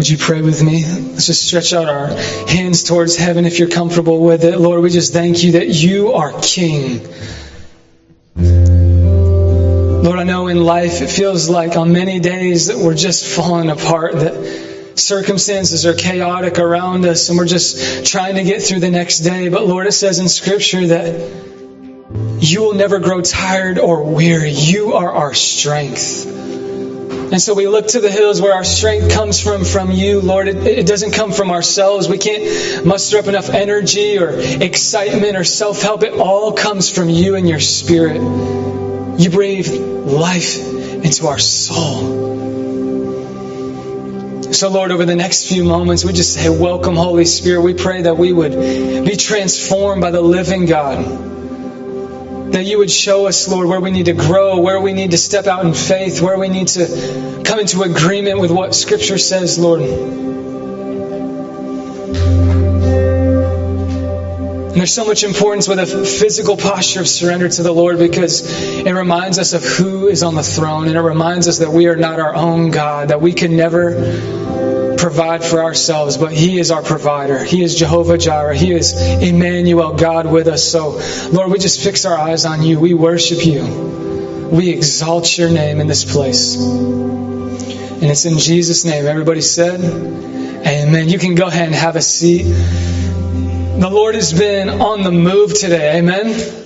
Would you pray with me? Let's just stretch out our hands towards heaven if you're comfortable with it. Lord, we just thank you that you are King. Lord, I know in life it feels like on many days that we're just falling apart, that circumstances are chaotic around us and we're just trying to get through the next day. But Lord, it says in Scripture that you will never grow tired or weary. You are our strength. And so we look to the hills where our strength comes from, from you, Lord. It, it, doesn't come from ourselves. We can't muster up enough energy or excitement or self help. It all comes from you and your spirit. You breathe life into our soul. So, Lord, over the next few moments, we just say, Welcome, Holy Spirit. We pray that we would be transformed by the living God that you would show us, Lord, where we need to grow, where we need to step out in faith, where we need to come into agreement with what Scripture says, Lord. And there's so much importance with a physical posture of surrender to the Lord because it reminds us of who is on the throne and it reminds us that we are not our own God, that we can never provide for ourselves, but He is our provider. He is Jehovah Jireh. He is Emmanuel, God with us. So, Lord, we just fix our eyes on you. We worship you. We exalt your name in this place. And it's in Jesus' name. Everybody said, Amen. You can go ahead and have a seat. The Lord has been on the move today. Amen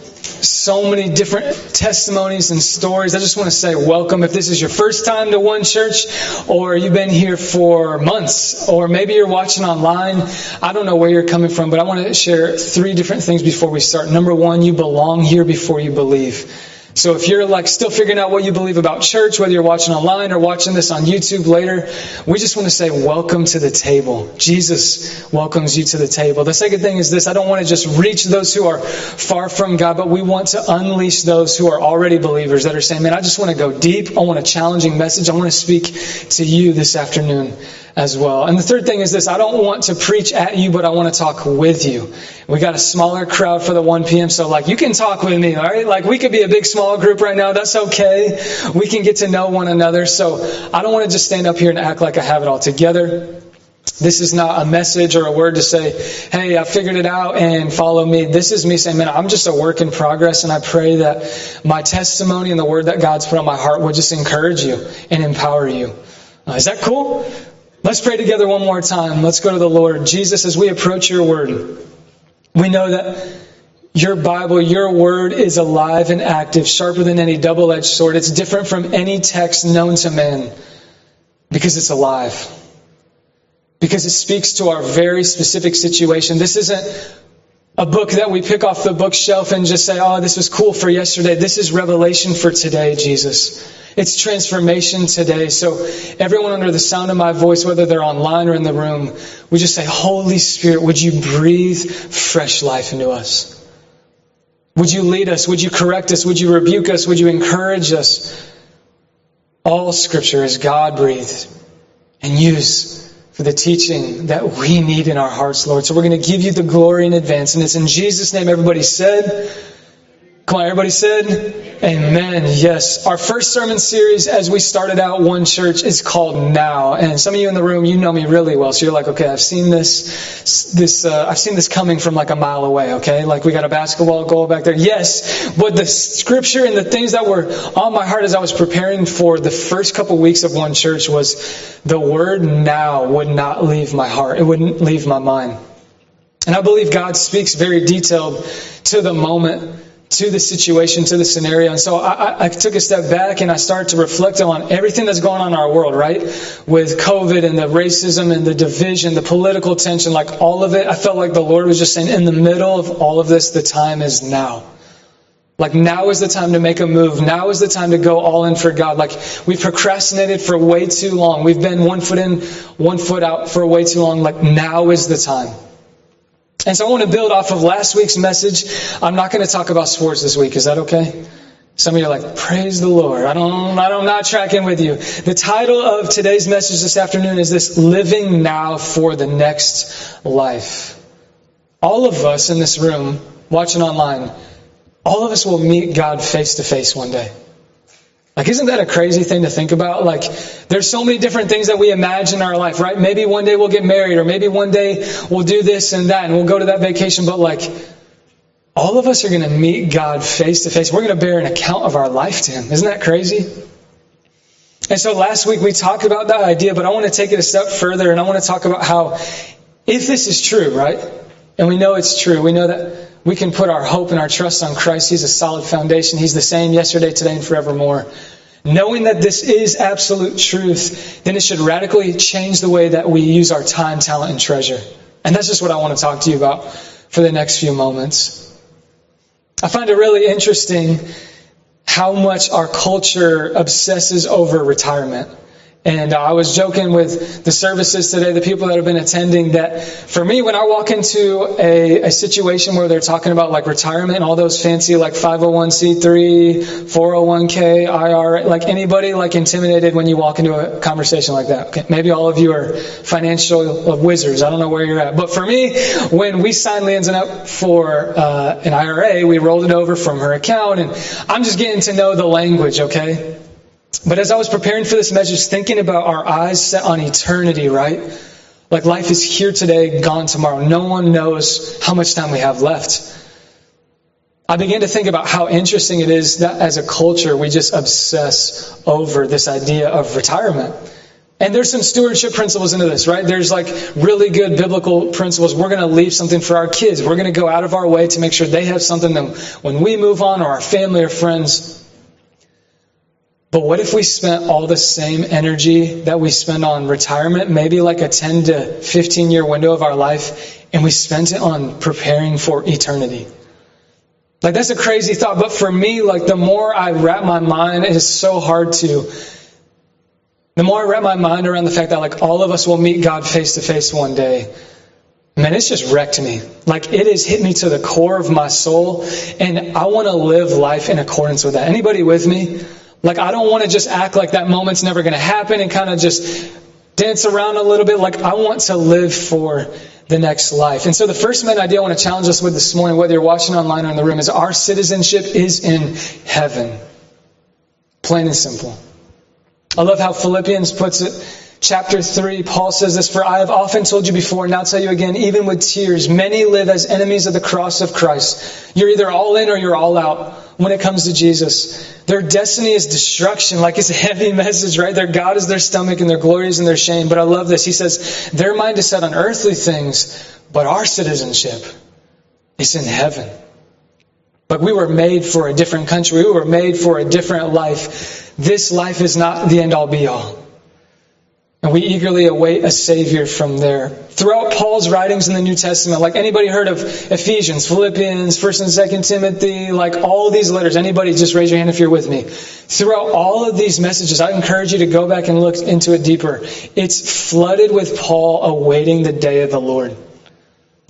so many different testimonies and stories. I just want to say welcome. If this is your first time to One Church, or you've been here for months, or maybe you're watching online, I don't know where you're coming from, but I want to share three different things before we start. Number one, you belong here before you believe. So if you're like still figuring out what you believe about church, whether you're watching online or watching this on YouTube later, we just want to say welcome to the table. Jesus welcomes you to the table. The second thing is this, I don't want to just reach those who are far from God, but we want to unleash those who are already believers that are saying, man, I just want to go deep. I want a challenging message. I want to speak to you this afternoon as well. And the third thing is this I don't want to preach at you, but I want to talk with you. We got a smaller crowd for the 1 p.m., so like you can talk with me, all right? Like we could be a big small group right now. That's okay. We can get to know one another. So I don't want to just stand up here and act like I have it all together. This is not a message or a word to say, hey, I figured it out and follow me. This is me saying, man, I'm just a work in progress and I pray that my testimony and the word that God's put on my heart will just encourage you and empower you. Uh, is that cool? Let's pray together one more time. Let's go to the Lord. Jesus, as we approach your word, we know that your Bible, your word is alive and active, sharper than any double edged sword. It's different from any text known to man because it's alive. Because it speaks to our very specific situation. This isn't a book that we pick off the bookshelf and just say, oh, this was cool for yesterday. This is revelation for today, Jesus. It's transformation today. So everyone under the sound of my voice, whether they're online or in the room, we just say, Holy Spirit, would you breathe fresh life into us? Would you lead us? Would you correct us? Would you rebuke us? Would you encourage us? All scripture is God breathed and used for the teaching that we need in our hearts, Lord. So we're going to give you the glory in advance. And it's in Jesus' name everybody said, Come on, everybody said, Amen. Yes. Our first sermon series, as we started out One Church, is called Now. And some of you in the room, you know me really well. So you're like, okay, I've seen this, this, uh, I've seen this coming from like a mile away, okay? Like we got a basketball goal back there. Yes. But the scripture and the things that were on my heart as I was preparing for the first couple weeks of One Church was the word now would not leave my heart. It wouldn't leave my mind. And I believe God speaks very detailed to the moment to the situation, to the scenario. And so I, I, took a step back and I started to reflect on everything that's going on in our world, right? With COVID and the racism and the division, the political tension, like all of it. I felt like the Lord was just saying, in the middle of all of this, the time is now. Like now is the time to make a move. Now is the time to go all in for God. Like we've procrastinated for way too long. We've been one foot in, one foot out for way too long. Like now is the time. And so I want to build off of last week's message. I'm not going to talk about sports this week. Is that okay? Some of you are like, praise the Lord. I don't, I am not tracking with you. The title of today's message this afternoon is this, living now for the next life. All of us in this room, watching online, all of us will meet God face to face one day. Like, isn't that a crazy thing to think about? Like, there's so many different things that we imagine in our life, right? Maybe one day we'll get married, or maybe one day we'll do this and that, and we'll go to that vacation, but like, all of us are going to meet God face to face. We're going to bear an account of our life to Him. Isn't that crazy? And so last week we talked about that idea, but I want to take it a step further and I want to talk about how, if this is true, right? And we know it's true. We know that we can put our hope and our trust on Christ. He's a solid foundation. He's the same yesterday, today, and forevermore. Knowing that this is absolute truth, then it should radically change the way that we use our time, talent, and treasure. And that's just what I want to talk to you about for the next few moments. I find it really interesting how much our culture obsesses over retirement. And I was joking with the services today, the people that have been attending, that for me, when I walk into a, a situation where they're talking about like retirement, all those fancy like 501c3, 401k, IRA, like anybody like intimidated when you walk into a conversation like that. Okay, maybe all of you are financial wizards. I don't know where you're at. But for me, when we signed Leanne up for uh, an IRA, we rolled it over from her account, and I'm just getting to know the language, okay? But as I was preparing for this message, thinking about our eyes set on eternity, right? Like life is here today, gone tomorrow. No one knows how much time we have left. I began to think about how interesting it is that as a culture we just obsess over this idea of retirement. And there's some stewardship principles into this, right? There's like really good biblical principles. We're going to leave something for our kids. We're going to go out of our way to make sure they have something that when we move on or our family or friends, but what if we spent all the same energy that we spend on retirement, maybe like a 10 to 15 year window of our life, and we spent it on preparing for eternity? Like that's a crazy thought, but for me, like the more I wrap my mind, it is so hard to. The more I wrap my mind around the fact that like all of us will meet God face to face one day, man, it's just wrecked me. Like it has hit me to the core of my soul, and I want to live life in accordance with that. Anybody with me? Like, I don't want to just act like that moment's never going to happen and kind of just dance around a little bit. Like, I want to live for the next life. And so the first main idea I want to challenge us with this morning, whether you're watching online or in the room, is our citizenship is in heaven. Plain and simple. I love how Philippians puts it chapter 3, Paul says this, For I have often told you before, and now tell you again, even with tears, many live as enemies of the cross of Christ. You're either all in or you're all out when it comes to Jesus. Their destiny is destruction, like it's a heavy message, right? Their God is their stomach and their glory is in their shame. But I love this. He says, their mind is set on earthly things, but our citizenship is in heaven. But we were made for a different country. We were made for a different life. This life is not the end all be all. And we eagerly await a Savior from there. Throughout Paul's writings in the New Testament, like anybody heard of Ephesians, Philippians, 1st and 2nd Timothy, like all these letters, anybody just raise your hand if you're with me. Throughout all of these messages, I encourage you to go back and look into it deeper. It's flooded with Paul awaiting the day of the Lord.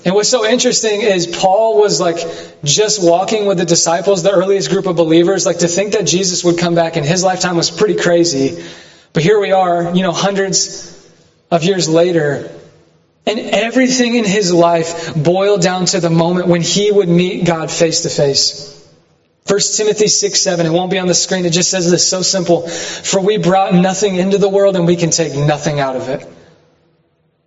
And what's so interesting is Paul was like just walking with the disciples, the earliest group of believers. Like to think that Jesus would come back in his lifetime was pretty crazy. But here we are, you know, hundreds of years later, and everything in his life boiled down to the moment when he would meet God face to face. 1 Timothy 6 7, it won't be on the screen, it just says this so simple. For we brought nothing into the world and we can take nothing out of it.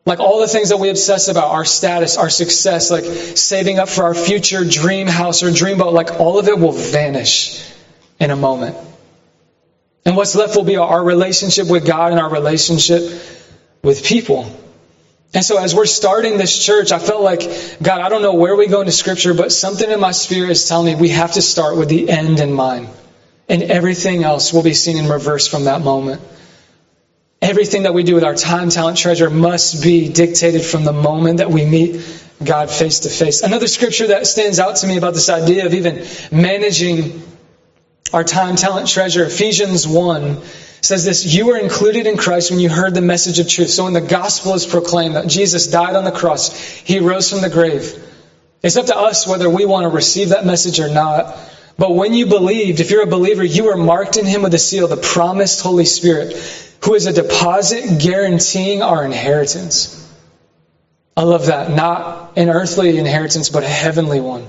Like all the things that we obsess about, our status, our success, like saving up for our future dream house or dream boat, like all of it will vanish in a moment. And what's left will be our relationship with God and our relationship with people. And so as we're starting this church, I felt like, God, I don't know where we go into scripture, but something in my spirit is telling me we have to start with the end in mind. And everything else will be seen in reverse from that moment. Everything that we do with our time, talent, treasure must be dictated from the moment that we meet God face to face. Another scripture that stands out to me about this idea of even managing our time, talent, treasure. Ephesians 1 says this You were included in Christ when you heard the message of truth. So when the gospel is proclaimed that Jesus died on the cross, he rose from the grave. It's up to us whether we want to receive that message or not. But when you believed, if you're a believer, you were marked in him with a seal, the promised Holy Spirit, who is a deposit guaranteeing our inheritance. I love that. Not an earthly inheritance, but a heavenly one.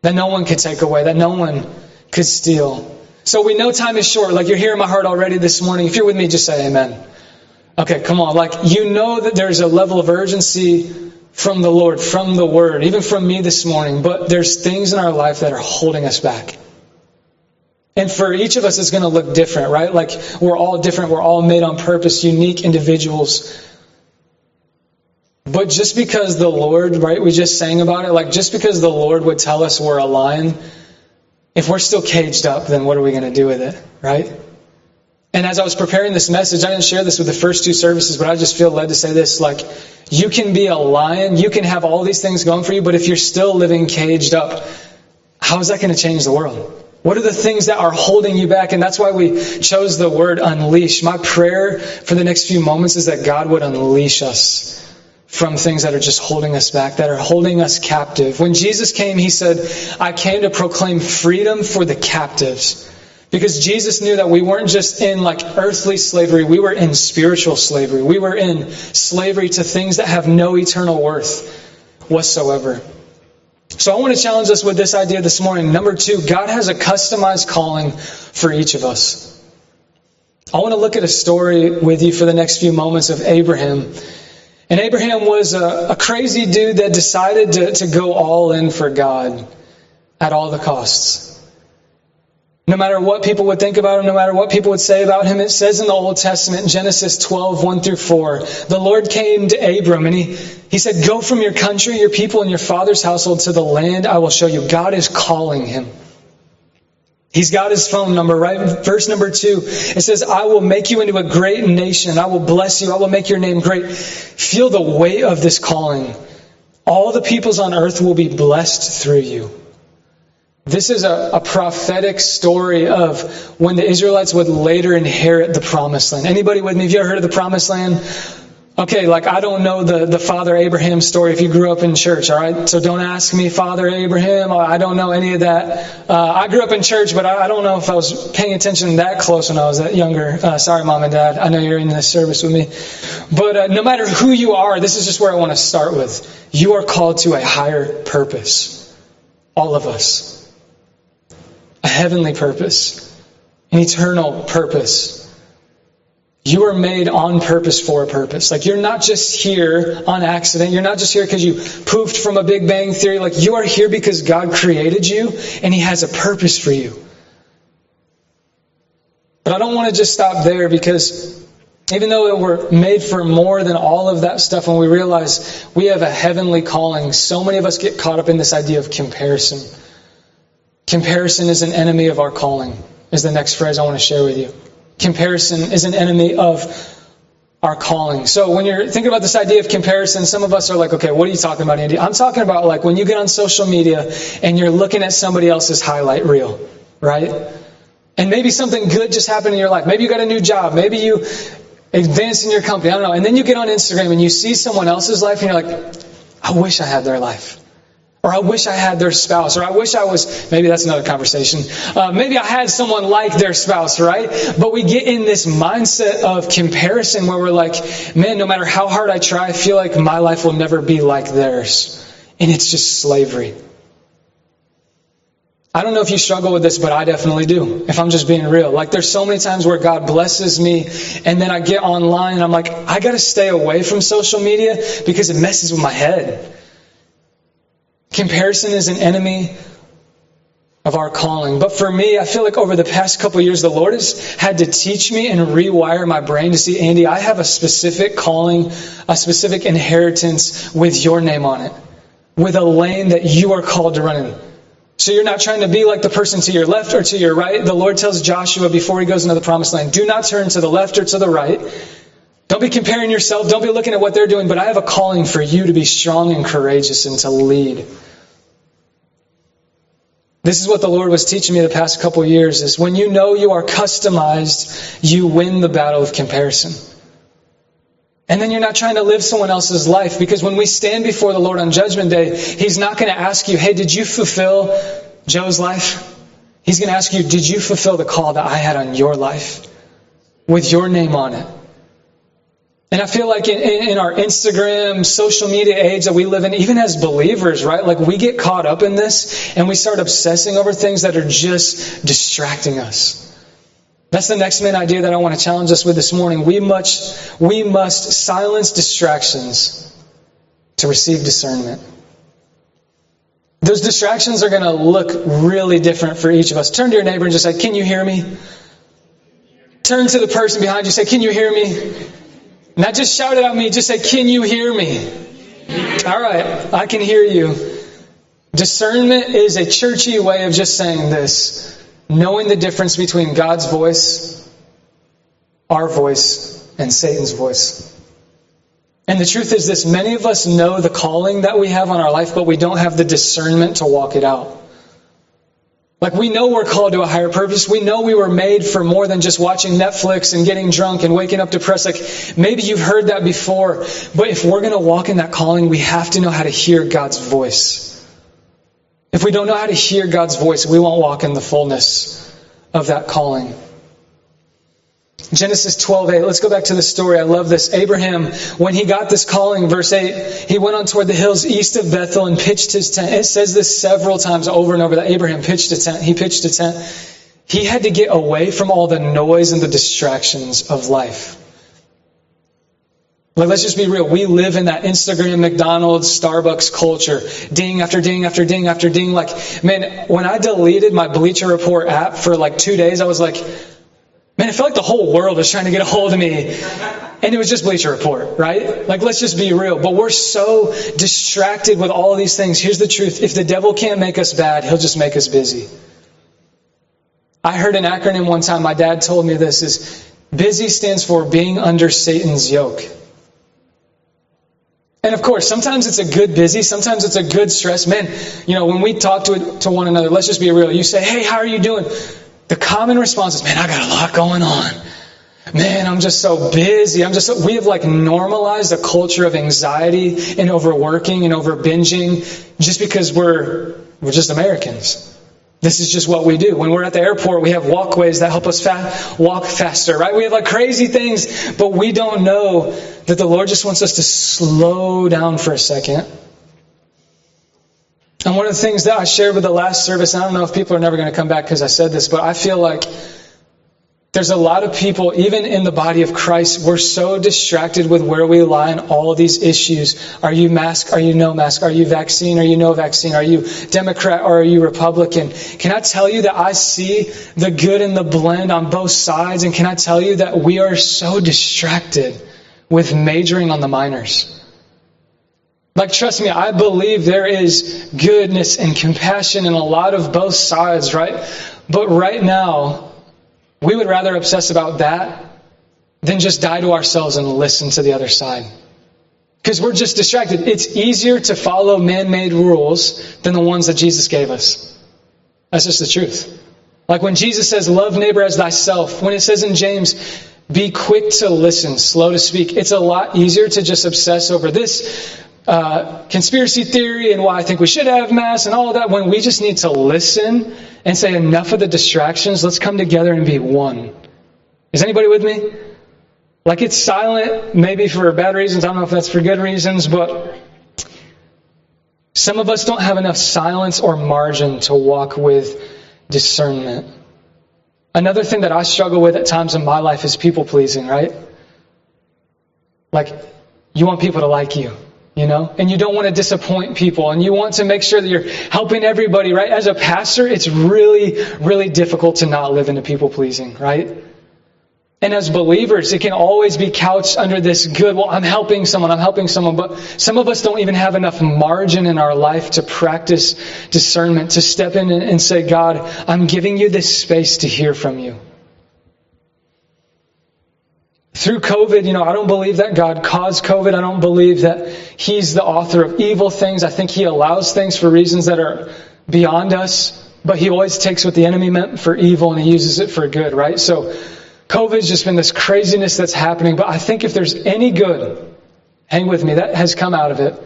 That no one can take away, that no one could steal. So we know time is short. Like you're hearing my heart already this morning. If you're with me, just say amen. Okay, come on. Like you know that there's a level of urgency from the Lord, from the Word, even from me this morning, but there's things in our life that are holding us back. And for each of us, it's going to look different, right? Like we're all different. We're all made on purpose, unique individuals. But just because the Lord, right, we just sang about it, like just because the Lord would tell us we're a lion, if we're still caged up, then what are we going to do with it, right? And as I was preparing this message, I didn't share this with the first two services, but I just feel led to say this like, you can be a lion, you can have all these things going for you, but if you're still living caged up, how is that going to change the world? What are the things that are holding you back? And that's why we chose the word unleash. My prayer for the next few moments is that God would unleash us from things that are just holding us back, that are holding us captive. When Jesus came, he said, I came to proclaim freedom for the captives. Because Jesus knew that we weren't just in like earthly slavery, we were in spiritual slavery. We were in slavery to things that have no eternal worth whatsoever. So I want to challenge us with this idea this morning. Number two, God has a customized calling for each of us. I want to look at a story with you for the next few moments of Abraham. And Abraham was a, a crazy dude that decided to, to go all in for God at all the costs. No matter what people would think about him, no matter what people would say about him, it says in the Old Testament, Genesis 12, 1 through 4, the Lord came to Abram and he, he said, Go from your country, your people, and your father's household to the land I will show you. God is calling him. He's got his phone number, right? Verse number two, it says, I will make you into a great nation. I will bless you. I will make your name great. Feel the weight of this calling. All the peoples on earth will be blessed through you. This is a, a, prophetic story of when the Israelites would later inherit the promised land. Anybody with me? Have you ever heard of the promised land? Okay, like I don't know the, the Father Abraham story if you grew up in church, all right? So don't ask me Father Abraham. I don't know any of that. Uh, I grew up in church, but I, I, don't know if I was paying attention that close when I was that younger. Uh, sorry, Mom and Dad. I know you're in this service with me. But uh, no matter who you are, this is just where I want to start with. You are called to a higher purpose. All of us a heavenly purpose, an eternal purpose. You are made on purpose for a purpose. Like you're not just here on accident. You're not just here because you poofed from a Big Bang Theory. Like you are here because God created you and He has a purpose for you. But I don't want to just stop there because even though we're made for more than all of that stuff, when we realize we have a heavenly calling, so many of us get caught up in this idea of comparison. Comparison is an enemy of our calling, is the next phrase I want to share with you. Comparison is an enemy of our calling. So when you're thinking about this idea of comparison, some of us are like, okay, what are you talking about, Andy? I'm talking about like when you get on social media and you're looking at somebody else's highlight reel, right? And maybe something good just happened in your life. Maybe you got a new job. Maybe you advanced in your company. I don't know. And then you get on Instagram and you see someone else's life and you're like, I wish I had their life. Or I wish I had their spouse. Or I wish I was, maybe that's another conversation. Uh, maybe I had someone like their spouse, right? But we get in this mindset of comparison where we're like, man, no matter how hard I try, I feel like my life will never be like theirs. And it's just slavery. I don't know if you struggle with this, but I definitely do, if I'm just being real. Like, there's so many times where God blesses me, and then I get online and I'm like, I gotta stay away from social media because it messes with my head. Comparison is an enemy of our calling. But for me, I feel like over the past couple years, the Lord has had to teach me and rewire my brain to see, Andy, I have a specific calling, a specific inheritance with your name on it, with a lane that you are called to run in. So you're not trying to be like the person to your left or to your right. The Lord tells Joshua before he goes into the promised land, do not turn to the left or to the right. Don't be comparing yourself. Don't be looking at what they're doing, but I have a calling for you to be strong and courageous and to lead. This is what the Lord was teaching me the past couple years is when you know you are customized, you win the battle of comparison. And then you're not trying to live someone else's life because when we stand before the Lord on judgment day, he's not going to ask you, "Hey, did you fulfill Joe's life?" He's going to ask you, "Did you fulfill the call that I had on your life with your name on it?" And I feel like in, in, our Instagram, social media age that we live in, even as believers, right? Like we get caught up in this and we start obsessing over things that are just distracting us. That's the next main idea that I want to challenge us with this morning. We must, we must silence distractions to receive discernment. Those distractions are going to look really different for each of us. Turn to your neighbor and just say, Can you hear me? Turn to the person behind you, and say, Can you hear me? Not just shout it at me, just say, Can you hear me? All right, I can hear you. Discernment is a churchy way of just saying this knowing the difference between God's voice, our voice, and Satan's voice. And the truth is this many of us know the calling that we have on our life, but we don't have the discernment to walk it out. Like we know we're called to a higher purpose. We know we were made for more than just watching Netflix and getting drunk and waking up depressed. Like maybe you've heard that before, but if we're going to walk in that calling, we have to know how to hear God's voice. If we don't know how to hear God's voice, we won't walk in the fullness of that calling. Genesis 12:8. Let's go back to the story. I love this. Abraham, when he got this calling, verse 8, he went on toward the hills east of Bethel and pitched his tent. It says this several times over and over that Abraham pitched a tent. He pitched a tent. He had to get away from all the noise and the distractions of life. Like, let's just be real. We live in that Instagram, McDonald's, Starbucks culture. Ding after ding after ding after ding. Like, man, when I deleted my Bleacher Report app for like two days, I was like, Man, it felt like the whole world was trying to get a hold of me. And it was just Bleacher Report, right? Like, let's just be real. But we're so distracted with all these things. Here's the truth. If the devil can't make us bad, he'll just make us busy. I heard an acronym one time. My dad told me this is busy stands for being under Satan's yoke. And of course, sometimes it's a good busy, sometimes it's a good stress. Man, you know, when we talk to, to one another, let's just be real. You say, hey, how are you doing? The common response is, man, I got a lot going on. Man, I'm just so busy. I'm just so, we have like normalized a culture of anxiety and overworking and over binging just because we're, we're just Americans. This is just what we do. When we're at the airport, we have walkways that help us fa- walk faster, right? We have like crazy things, but we don't know that the Lord just wants us to slow down for a second and one of the things that I shared with the last service, I don't know if people are never going to come back because I said this, but I feel like there's a lot of people, even in the body of Christ, we're so distracted with where we lie in all these issues. Are you mask? Are you no mask? Are you vaccine? Are you no vaccine? Are you Democrat or are you Republican? Can I tell you that I see the good and the blend on both sides? And can I tell you that we are so distracted with majoring on the minors? Like, trust me, I believe there is goodness and compassion in a lot of both sides, right? But right now, we would rather obsess about that than just die to ourselves and listen to the other side. Because we're just distracted. It's easier to follow man made rules than the ones that Jesus gave us. That's just the truth. Like when Jesus says, Love neighbor as thyself, when it says in James, be quick to listen, slow to speak. It's a lot easier to just obsess over this uh, conspiracy theory and why I think we should have mass and all of that when we just need to listen and say enough of the distractions. Let's come together and be one. Is anybody with me? Like it's silent, maybe for bad reasons. I don't know if that's for good reasons, but some of us don't have enough silence or margin to walk with discernment. Another thing that I struggle with at times in my life is people pleasing, right? Like, you want people to like you you know? And you don't want to disappoint people and you want to make sure that you're helping everybody right? As a pastor it's really really difficult to not live into people pleasing right? And as believers it can always be couched under this good well i'm helping someone i'm helping someone but some of us don't even have enough margin in our life to practice discernment to step in and say god i'm giving you this space to hear from you through COVID, you know, I don't believe that God caused COVID. I don't believe that He's the author of evil things. I think He allows things for reasons that are beyond us, but He always takes what the enemy meant for evil and He uses it for good, right? So, COVID's just been this craziness that's happening, but I think if there's any good, hang with me, that has come out of it,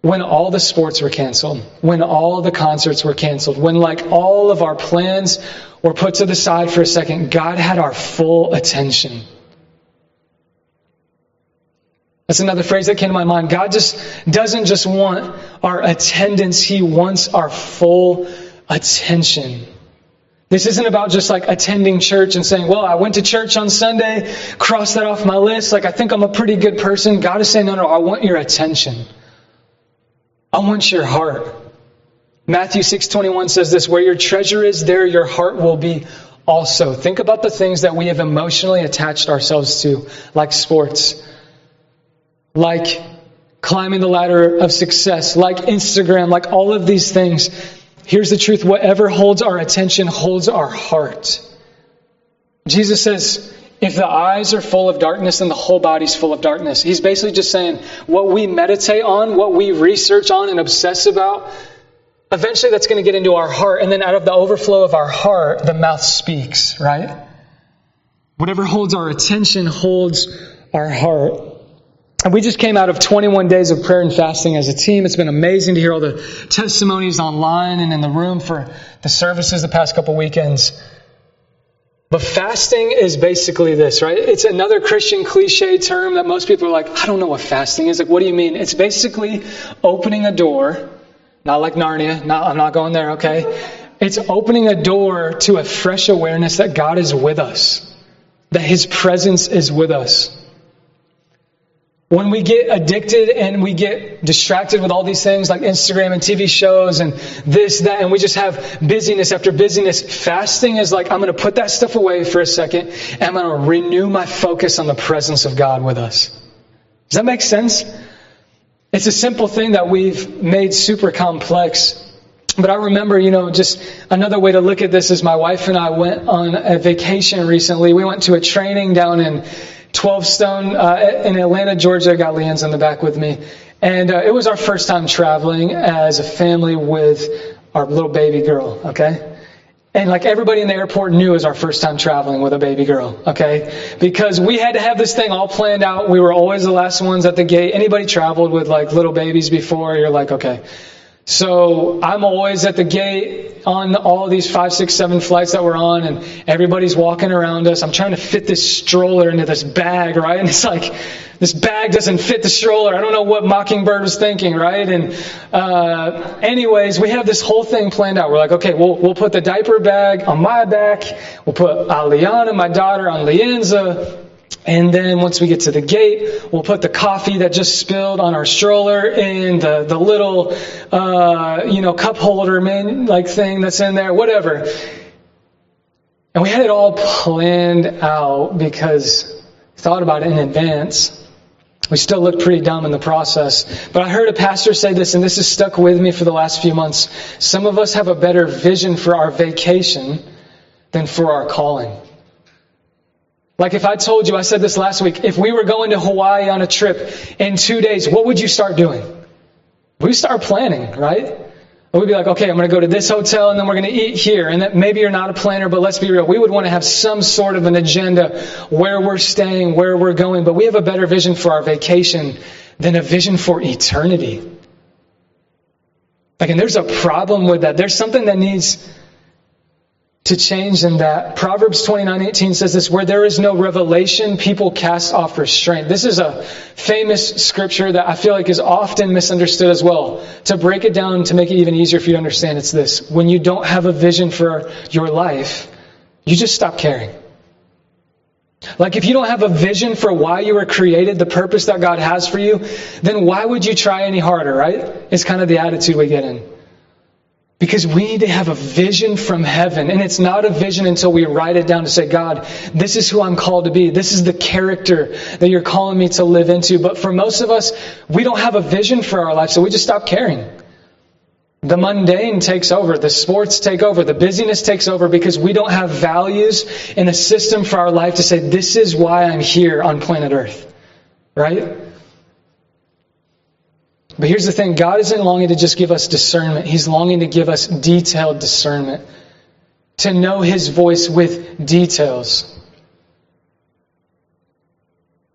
when all the sports were canceled, when all the concerts were canceled, when like all of our plans were put to the side for a second, God had our full attention. That's another phrase that came to my mind. God just doesn't just want our attendance, He wants our full attention. This isn't about just like attending church and saying, well, I went to church on Sunday, cross that off my list, like I think I'm a pretty good person. God is saying, no, no, I want your attention. I want your heart. Matthew 6:21 says this, where your treasure is, there your heart will be also. Think about the things that we have emotionally attached ourselves to, like sports, like climbing the ladder of success, like Instagram, like all of these things. Here's the truth whatever holds our attention holds our heart. Jesus says, if the eyes are full of darkness, then the whole body's full of darkness. He's basically just saying what we meditate on, what we research on and obsess about, eventually that's going to get into our heart. And then out of the overflow of our heart, the mouth speaks, right? Whatever holds our attention holds our heart. And we just came out of 21 days of prayer and fasting as a team. It's been amazing to hear all the testimonies online and in the room for the services the past couple weekends. But fasting is basically this, right? It's another Christian cliche term that most people are like, I don't know what fasting is. Like, what do you mean? It's basically opening a door, not like Narnia, not, I'm not going there, okay? It's opening a door to a fresh awareness that God is with us, that His presence is with us. When we get addicted and we get distracted with all these things like Instagram and TV shows and this, that, and we just have busyness after busyness, fasting is like, I'm going to put that stuff away for a second and I'm going to renew my focus on the presence of God with us. Does that make sense? It's a simple thing that we've made super complex. But I remember, you know, just another way to look at this is my wife and I went on a vacation recently. We went to a training down in 12 Stone uh, in Atlanta, Georgia. I got Leanne's in the back with me. And uh, it was our first time traveling as a family with our little baby girl, okay? And like everybody in the airport knew it was our first time traveling with a baby girl, okay? Because we had to have this thing all planned out. We were always the last ones at the gate. Anybody traveled with like little babies before? You're like, okay. So I'm always at the gate on all these five, six, seven flights that we're on, and everybody's walking around us. I'm trying to fit this stroller into this bag, right? And it's like, this bag doesn't fit the stroller. I don't know what Mockingbird was thinking, right? And uh, anyways, we have this whole thing planned out. We're like, okay, we'll we'll put the diaper bag on my back. We'll put Aliana, my daughter, on Leanne's. And then once we get to the gate, we'll put the coffee that just spilled on our stroller in the, the little, uh, you know, cup holder man, like thing that's in there, whatever. And we had it all planned out because we thought about it in advance. We still looked pretty dumb in the process. But I heard a pastor say this, and this has stuck with me for the last few months. Some of us have a better vision for our vacation than for our calling. Like if I told you, I said this last week, if we were going to Hawaii on a trip in two days, what would you start doing? We start planning, right? We'd be like, okay, I'm going to go to this hotel and then we're going to eat here. And that maybe you're not a planner, but let's be real. We would want to have some sort of an agenda where we're staying, where we're going, but we have a better vision for our vacation than a vision for eternity. Like, and there's a problem with that. There's something that needs to change in that. Proverbs 29:18 says this, where there is no revelation, people cast off restraint. This is a famous scripture that I feel like is often misunderstood as well. To break it down to make it even easier for you to understand, it's this. When you don't have a vision for your life, you just stop caring. Like if you don't have a vision for why you were created, the purpose that God has for you, then why would you try any harder, right? It's kind of the attitude we get in. Because we need to have a vision from heaven. And it's not a vision until we write it down to say, God, this is who I'm called to be. This is the character that you're calling me to live into. But for most of us, we don't have a vision for our life, so we just stop caring. The mundane takes over. The sports take over. The busyness takes over because we don't have values and a system for our life to say, this is why I'm here on planet Earth. Right? But here's the thing God isn't longing to just give us discernment, He's longing to give us detailed discernment, to know His voice with details.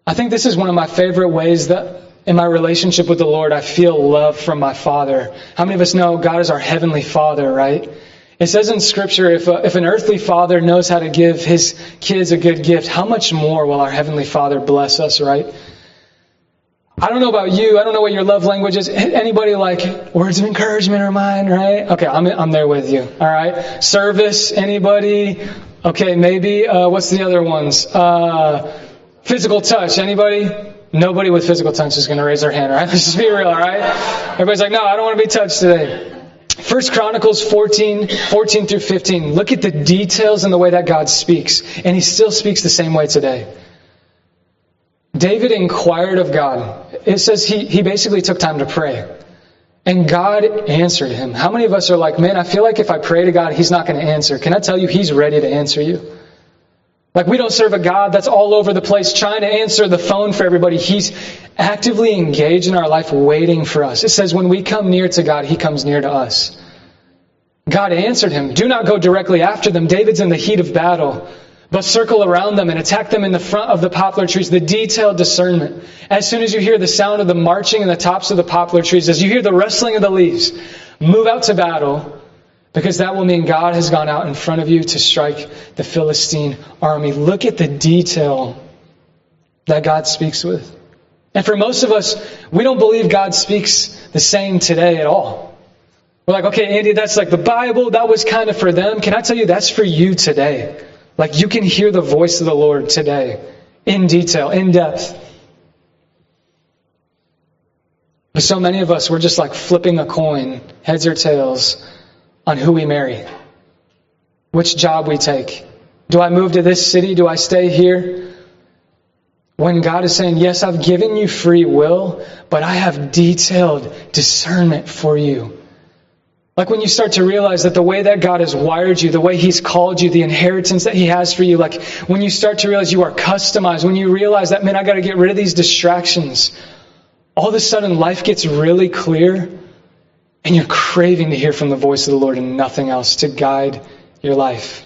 I think this is one of my favorite ways that in my relationship with the Lord I feel love from my Father. How many of us know God is our Heavenly Father, right? It says in Scripture, if, a, if an earthly father knows how to give his kids a good gift, how much more will our Heavenly Father bless us, right? I don't know about you. I don't know what your love language is. Anybody like words of encouragement or mine, right? Okay, I'm, I'm there with you. All right. Service, anybody? Okay, maybe. Uh, what's the other ones? Uh, physical touch, anybody? Nobody with physical touch is going to raise their hand, right? Let's just be real, all right? Everybody's like, no, I don't want to be touched today. First Chronicles 14, 14 through 15. Look at the details and the way that God speaks. And he still speaks the same way today. David inquired of God. It says he, he basically took time to pray. And God answered him. How many of us are like, man, I feel like if I pray to God, He's not going to answer? Can I tell you, He's ready to answer you? Like, we don't serve a God that's all over the place trying to answer the phone for everybody. He's actively engaged in our life, waiting for us. It says, when we come near to God, He comes near to us. God answered him, Do not go directly after them. David's in the heat of battle but circle around them and attack them in the front of the poplar trees. The detailed discernment. As soon as you hear the sound of the marching in the tops of the poplar trees, as you hear the rustling of the leaves, move out to battle because that will mean God has gone out in front of you to strike the Philistine army. Look at the detail that God speaks with. And for most of us, we don't believe God speaks the same today at all. We're like, okay, Andy, that's like the Bible. That was kind of for them. Can I tell you that's for you today? Like you can hear the voice of the Lord today in detail, in depth. But so many of us, we're just like flipping a coin, heads or tails, on who we marry, which job we take. Do I move to this city? Do I stay here? When God is saying, Yes, I've given you free will, but I have detailed discernment for you. Like when you start to realize that the way that God has wired you, the way He's called you, the inheritance that He has for you, like when you start to realize you are customized, when you realize that, man, I got to get rid of these distractions, all of a sudden life gets really clear and you're craving to hear from the voice of the Lord and nothing else to guide your life.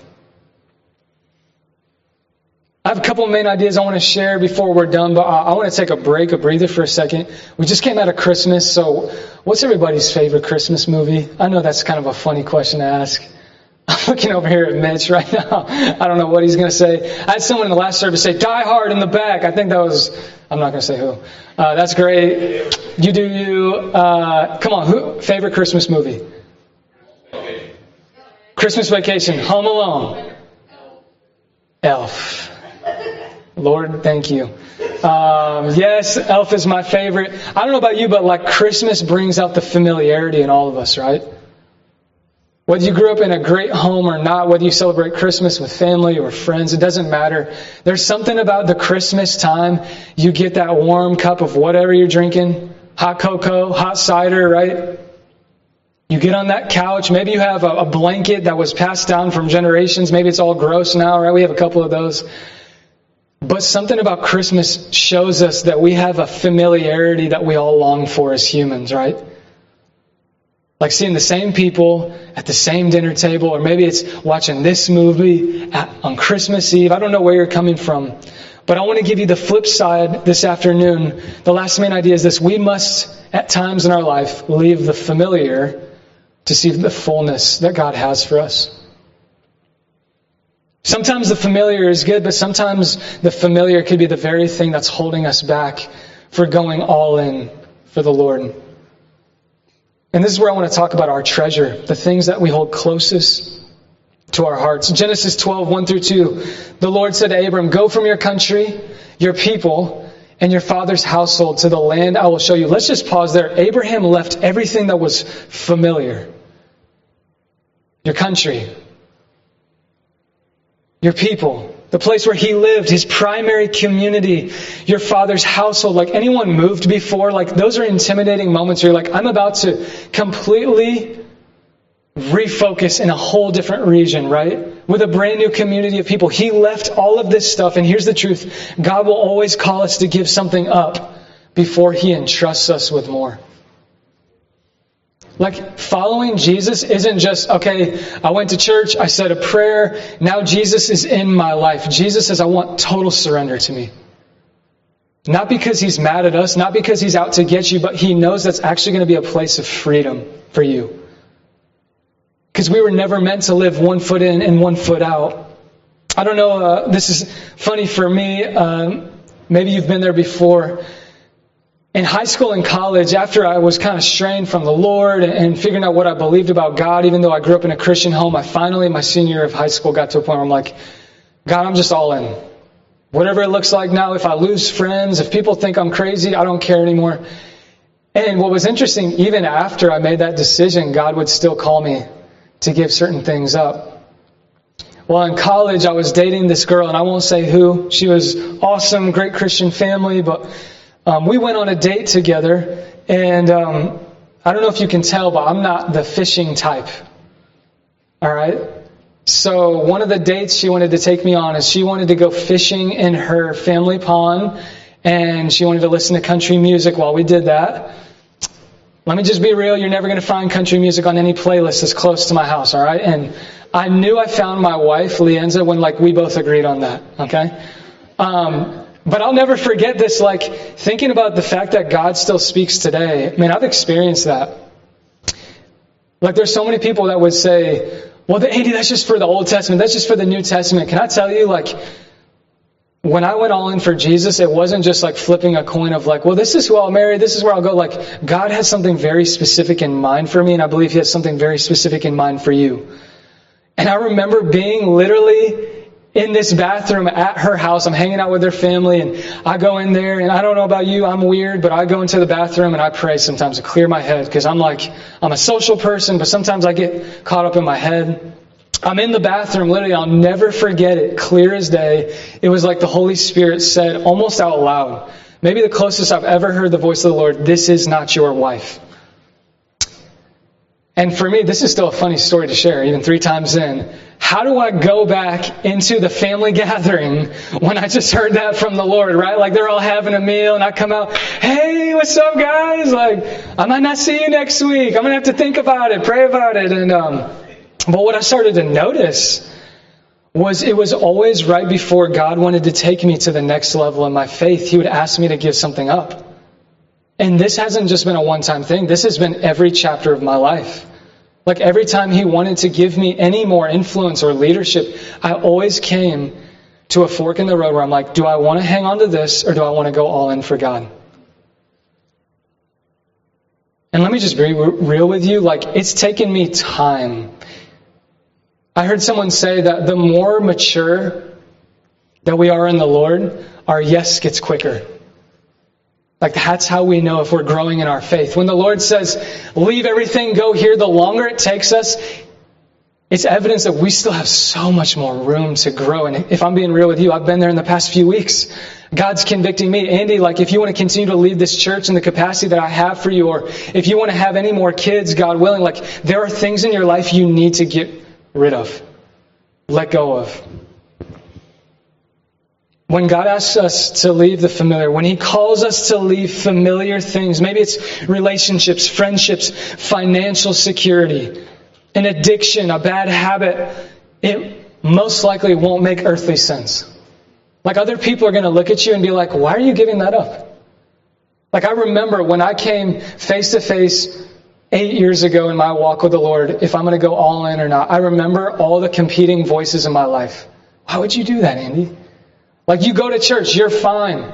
I have a couple of main ideas I want to share before we're done, but I want to take a break, a breather for a second. We just came out of Christmas, so what's everybody's favorite Christmas movie? I know that's kind of a funny question to ask. I'm looking over here at Mitch right now. I don't know what he's going to say. I had someone in the last service say, Die Hard in the back. I think that was, I'm not going to say who. Uh, that's great. You do you. Uh, come on, who, favorite Christmas movie? Christmas Vacation, Home Alone, Elf. Lord, thank you. Um, yes, Elf is my favorite. I don't know about you, but like Christmas brings out the familiarity in all of us, right? Whether you grew up in a great home or not, whether you celebrate Christmas with family or friends, it doesn't matter. There's something about the Christmas time. You get that warm cup of whatever you're drinking, hot cocoa, hot cider, right? You get on that couch. Maybe you have a, a blanket that was passed down from generations. Maybe it's all gross now, right? We have a couple of those. But something about Christmas shows us that we have a familiarity that we all long for as humans, right? Like seeing the same people at the same dinner table, or maybe it's watching this movie at, on Christmas Eve. I don't know where you're coming from. But I want to give you the flip side this afternoon. The last main idea is this we must, at times in our life, leave the familiar to see the fullness that God has for us. Sometimes the familiar is good, but sometimes the familiar could be the very thing that's holding us back for going all in for the Lord. And this is where I want to talk about our treasure, the things that we hold closest to our hearts. Genesis 12, 1 through 2. The Lord said to Abram, Go from your country, your people, and your father's household to the land I will show you. Let's just pause there. Abraham left everything that was familiar. Your country, your people, the place where he lived, his primary community, your father's household, like anyone moved before, like those are intimidating moments where you're like, I'm about to completely refocus in a whole different region, right? With a brand new community of people. He left all of this stuff, and here's the truth God will always call us to give something up before he entrusts us with more. Like following Jesus isn't just, okay, I went to church, I said a prayer, now Jesus is in my life. Jesus says, I want total surrender to me. Not because he's mad at us, not because he's out to get you, but he knows that's actually going to be a place of freedom for you. Because we were never meant to live one foot in and one foot out. I don't know, uh, this is funny for me. Um, maybe you've been there before. In high school and college, after I was kind of strained from the Lord and figuring out what I believed about God, even though I grew up in a Christian home, I finally, my senior year of high school, got to a point where I'm like, God, I'm just all in. Whatever it looks like now, if I lose friends, if people think I'm crazy, I don't care anymore. And what was interesting, even after I made that decision, God would still call me to give certain things up. Well, in college, I was dating this girl, and I won't say who. She was awesome, great Christian family, but um, we went on a date together, and um, I don't know if you can tell, but I'm not the fishing type. All right? So, one of the dates she wanted to take me on is she wanted to go fishing in her family pond, and she wanted to listen to country music while we did that. Let me just be real, you're never going to find country music on any playlist that's close to my house, all right? And I knew I found my wife, Lienza, when like we both agreed on that. Okay. Um, but I'll never forget this. Like thinking about the fact that God still speaks today. I mean, I've experienced that. Like there's so many people that would say, "Well, Andy, that's just for the Old Testament. That's just for the New Testament." Can I tell you, like, when I went all in for Jesus, it wasn't just like flipping a coin of like, well, this is who I'll marry, this is where I'll go. Like, God has something very specific in mind for me, and I believe He has something very specific in mind for you. And I remember being literally in this bathroom at her house. I'm hanging out with her family and I go in there and I don't know about you, I'm weird, but I go into the bathroom and I pray sometimes to clear my head because I'm like, I'm a social person, but sometimes I get caught up in my head. I'm in the bathroom, literally, I'll never forget it, clear as day. It was like the Holy Spirit said almost out loud, maybe the closest I've ever heard the voice of the Lord, this is not your wife. And for me, this is still a funny story to share, even three times in. How do I go back into the family gathering when I just heard that from the Lord, right? Like they're all having a meal and I come out, hey, what's up, guys? Like, I might not see you next week. I'm going to have to think about it, pray about it. And, um, but what I started to notice was it was always right before God wanted to take me to the next level in my faith, He would ask me to give something up. And this hasn't just been a one time thing, this has been every chapter of my life. Like every time he wanted to give me any more influence or leadership, I always came to a fork in the road where I'm like, do I want to hang on to this or do I want to go all in for God? And let me just be real with you. Like, it's taken me time. I heard someone say that the more mature that we are in the Lord, our yes gets quicker. Like that's how we know if we're growing in our faith. When the Lord says, leave everything, go here, the longer it takes us, it's evidence that we still have so much more room to grow. And if I'm being real with you, I've been there in the past few weeks. God's convicting me. Andy, like if you want to continue to lead this church in the capacity that I have for you, or if you want to have any more kids, God willing, like there are things in your life you need to get rid of, let go of. When God asks us to leave the familiar, when He calls us to leave familiar things, maybe it's relationships, friendships, financial security, an addiction, a bad habit, it most likely won't make earthly sense. Like other people are going to look at you and be like, why are you giving that up? Like I remember when I came face to face eight years ago in my walk with the Lord, if I'm going to go all in or not, I remember all the competing voices in my life. Why would you do that, Andy? Like you go to church, you're fine.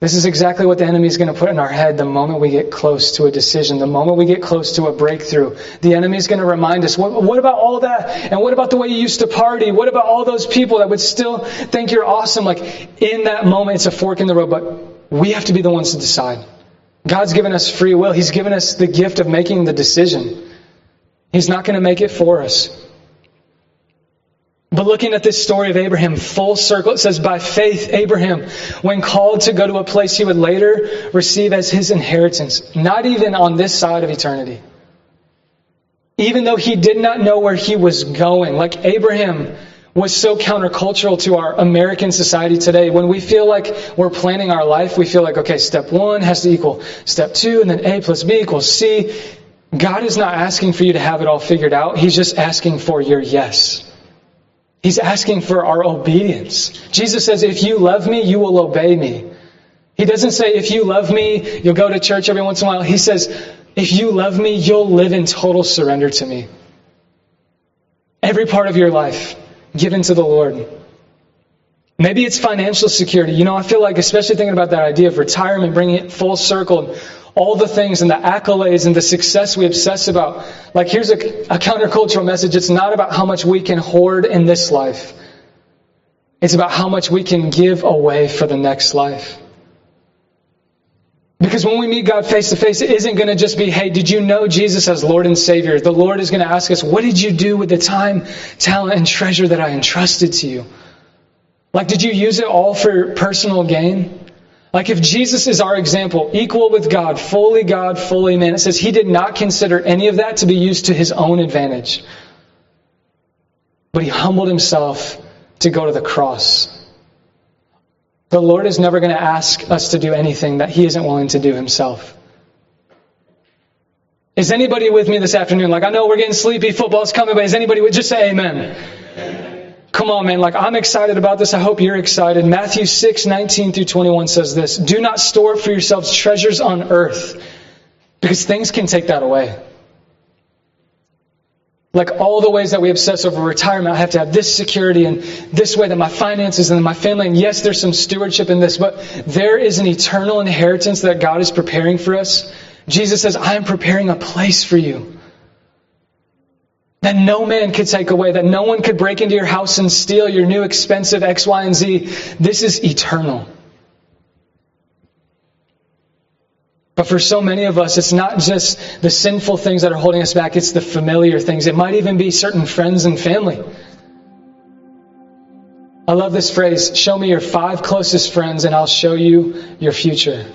This is exactly what the enemy is going to put in our head the moment we get close to a decision, the moment we get close to a breakthrough. The enemy is going to remind us, what, what, about all that? And what about the way you used to party? What about all those people that would still think you're awesome? Like in that moment, it's a fork in the road, but we have to be the ones to decide. God's given us free will. He's given us the gift of making the decision. He's not going to make it for us. But looking at this story of Abraham, full circle, it says, by faith, Abraham, when called to go to a place he would later receive as his inheritance, not even on this side of eternity. Even though he did not know where he was going, like Abraham was so countercultural to our American society today. When we feel like we're planning our life, we feel like, okay, step one has to equal step two, and then A plus B equals C. God is not asking for you to have it all figured out. He's just asking for your yes. He's asking for our obedience. Jesus says, if you love me, you will obey me. He doesn't say, if you love me, you'll go to church every once in a while. He says, if you love me, you'll live in total surrender to me. Every part of your life given to the Lord. Maybe it's financial security. You know, I feel like, especially thinking about that idea of retirement, bringing it full circle, all the things and the accolades and the success we obsess about. Like, here's a, a countercultural message. It's not about how much we can hoard in this life. It's about how much we can give away for the next life. Because when we meet God face to face, it isn't going to just be, hey, did you know Jesus as Lord and Savior? The Lord is going to ask us, what did you do with the time, talent, and treasure that I entrusted to you? Like, did you use it all for personal gain? Like, if Jesus is our example, equal with God, fully God, fully man, it says he did not consider any of that to be used to his own advantage. But he humbled himself to go to the cross. The Lord is never going to ask us to do anything that he isn't willing to do himself. Is anybody with me this afternoon? Like, I know we're getting sleepy, football's coming, but is anybody with, just say amen. Come on, man. Like, I'm excited about this. I hope you're excited. Matthew 6, 19 through 21 says this Do not store for yourselves treasures on earth, because things can take that away. Like all the ways that we obsess over retirement, I have to have this security and this way that my finances and my family, and yes, there's some stewardship in this, but there is an eternal inheritance that God is preparing for us. Jesus says, I am preparing a place for you that no man could take away, that no one could break into your house and steal your new expensive X, Y, and Z. This is eternal. But for so many of us, it's not just the sinful things that are holding us back, it's the familiar things. It might even be certain friends and family. I love this phrase show me your five closest friends, and I'll show you your future.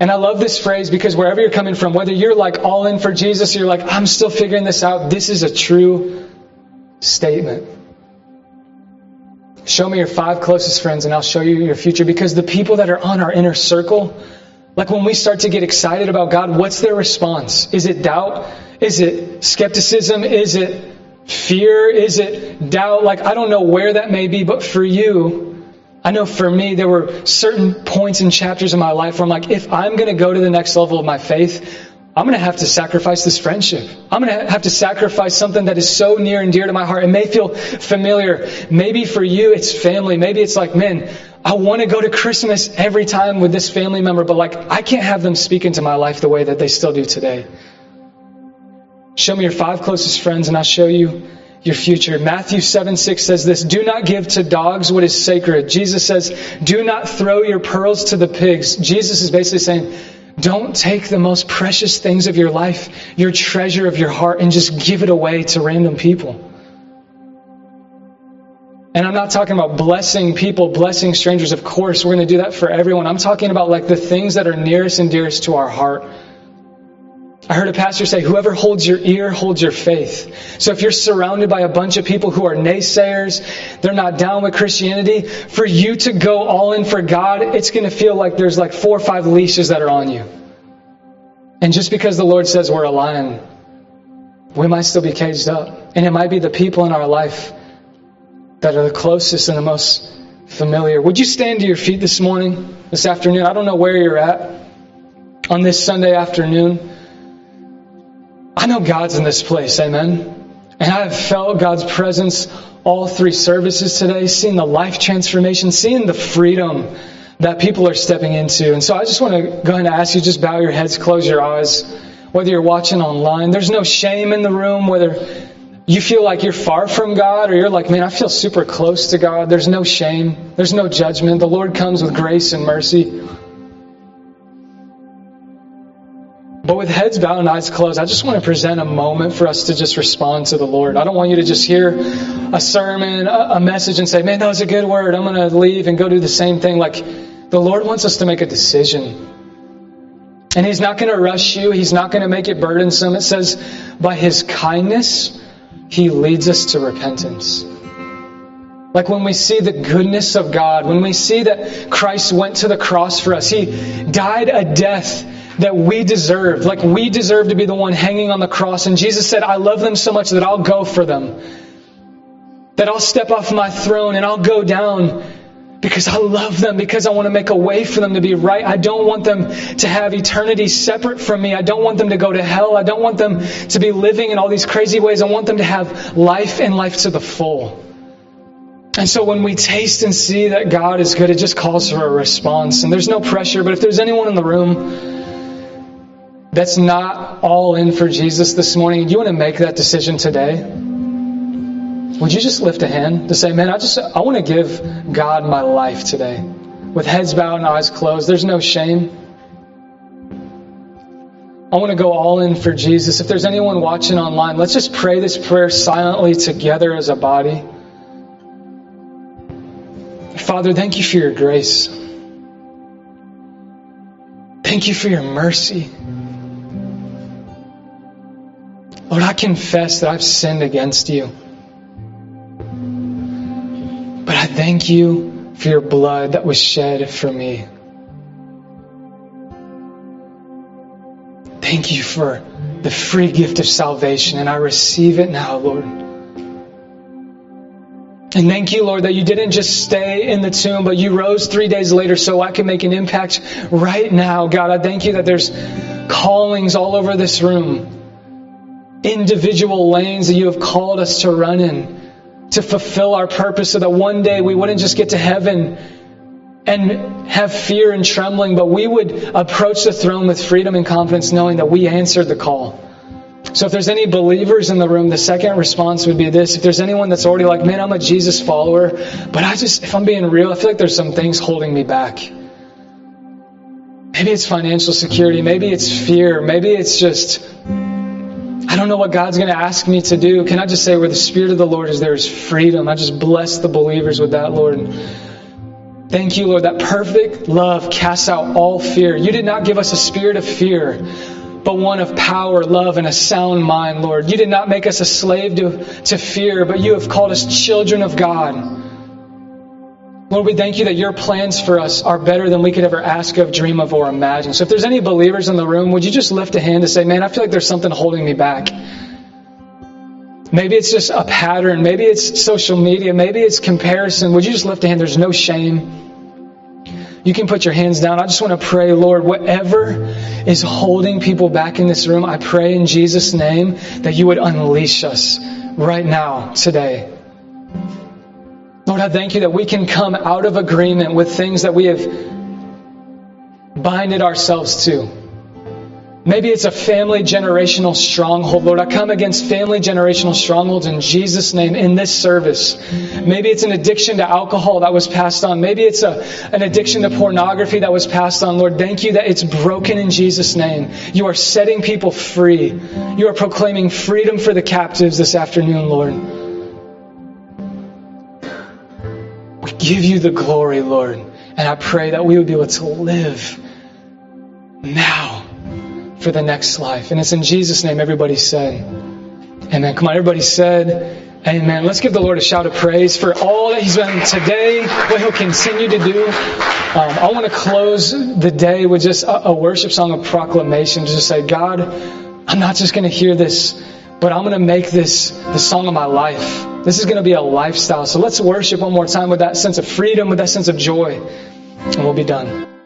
And I love this phrase because wherever you're coming from, whether you're like all in for Jesus or you're like, I'm still figuring this out, this is a true statement. Show me your five closest friends and I'll show you your future because the people that are on our inner circle, like when we start to get excited about God, what's their response? Is it doubt? Is it skepticism? Is it fear? Is it doubt? Like, I don't know where that may be, but for you, I know for me, there were certain points and chapters in my life where I'm like, if I'm going to go to the next level of my faith, I'm going to have to sacrifice this friendship. I'm going to have to sacrifice something that is so near and dear to my heart. It may feel familiar. Maybe for you, it's family. Maybe it's like, man, I want to go to Christmas every time with this family member, but like, I can't have them speak into my life the way that they still do today. Show me your five closest friends and I'll show you your future. Matthew 7 6 says this Do not give to dogs what is sacred. Jesus says, Do not throw your pearls to the pigs. Jesus is basically saying, Don't take the most precious things of your life, your treasure of your heart, and just give it away to random people. And I'm not talking about blessing people, blessing strangers. Of course, we're going to do that for everyone. I'm talking about like the things that are nearest and dearest to our heart. I heard a pastor say, whoever holds your ear holds your faith. So if you're surrounded by a bunch of people who are naysayers, they're not down with Christianity, for you to go all in for God, it's going to feel like there's like four or five leashes that are on you. And just because the Lord says we're a lion, we might still be caged up. And it might be the people in our life that are the closest and the most familiar. Would you stand to your feet this morning, this afternoon? I don't know where you're at on this Sunday afternoon. I know God's in this place, amen. And I have felt God's presence all three services today, seeing the life transformation, seeing the freedom that people are stepping into. And so I just want to go ahead and ask you just bow your heads, close your eyes, whether you're watching online. There's no shame in the room, whether you feel like you're far from God or you're like, man, I feel super close to God. There's no shame, there's no judgment. The Lord comes with grace and mercy. With heads bowed and eyes closed, I just want to present a moment for us to just respond to the Lord. I don't want you to just hear a sermon, a message, and say, man, that was a good word. I'm going to leave and go do the same thing. Like, the Lord wants us to make a decision. And He's not going to rush you, He's not going to make it burdensome. It says, by His kindness, He leads us to repentance. Like when we see the goodness of God, when we see that Christ went to the cross for us, He died a death that we deserved. Like we deserve to be the one hanging on the cross. And Jesus said, I love them so much that I'll go for them. That I'll step off my throne and I'll go down because I love them, because I want to make a way for them to be right. I don't want them to have eternity separate from me. I don't want them to go to hell. I don't want them to be living in all these crazy ways. I want them to have life and life to the full. And so when we taste and see that God is good, it just calls for a response. And there's no pressure, but if there's anyone in the room that's not all in for Jesus this morning, and you want to make that decision today, would you just lift a hand to say, man, I just, I want to give God my life today. With heads bowed and eyes closed, there's no shame. I want to go all in for Jesus. If there's anyone watching online, let's just pray this prayer silently together as a body. Father, thank you for your grace. Thank you for your mercy. Lord, I confess that I've sinned against you. But I thank you for your blood that was shed for me. Thank you for the free gift of salvation, and I receive it now, Lord. And thank you, Lord, that you didn't just stay in the tomb, but you rose three days later so I can make an impact right now. God, I thank you that there's callings all over this room, individual lanes that you have called us to run in, to fulfill our purpose so that one day we wouldn't just get to heaven and have fear and trembling, but we would approach the throne with freedom and confidence, knowing that we answered the call. So if there's any believers in the room, the second response would be this. If there's anyone that's already like, man, I'm a Jesus follower, but I just, if I'm being real, I feel like there's some things holding me back. Maybe it's financial security. Maybe it's fear. Maybe it's just, I don't know what God's going to ask me to do. Can I just say, where the Spirit of the Lord is, there is freedom. I just bless the believers with that, Lord. Thank you, Lord, that perfect love casts out all fear. You did not give us a spirit of fear, but one of power, love, and a sound mind, Lord. You did not make us a slave to, to fear, but you have called us children of God. Lord, we thank you that your plans for us are better than we could ever ask of, dream of, or imagine. So if there's any believers in the room, would you just lift a hand to say, man, I feel like there's something holding me back? Maybe it's just a pattern. Maybe it's social media. Maybe it's comparison. Would you just lift a hand? There's no shame. You can put your hands down. I just want to pray, Lord, whatever is holding people back in this room, I pray in Jesus' name that you would unleash us right now, today. Lord, I thank you that we can come out of agreement with things that we have binded ourselves to. Maybe it's a family generational stronghold. Lord, I come against family generational strongholds in Jesus' name in this service. Maybe it's an addiction to alcohol that was passed on. Maybe it's a, an addiction to pornography that was passed on. Lord, thank you that it's broken in Jesus' name. You are setting people free. You are proclaiming freedom for the captives this afternoon, Lord. Give you the glory, Lord. And I pray that we would be able to live now for the next life. And it's in Jesus' name everybody said. Amen. Come on, everybody said, Amen. Let's give the Lord a shout of praise for all that He's done today, what He'll continue to do. Um, I want to close the day with just a, a worship song of proclamation to just say, God, I'm not just going to hear this, but I'm going to make this the song of my life. This is going to be a lifestyle. So let's worship one more time with that sense of freedom, with that sense of joy, and we'll be done.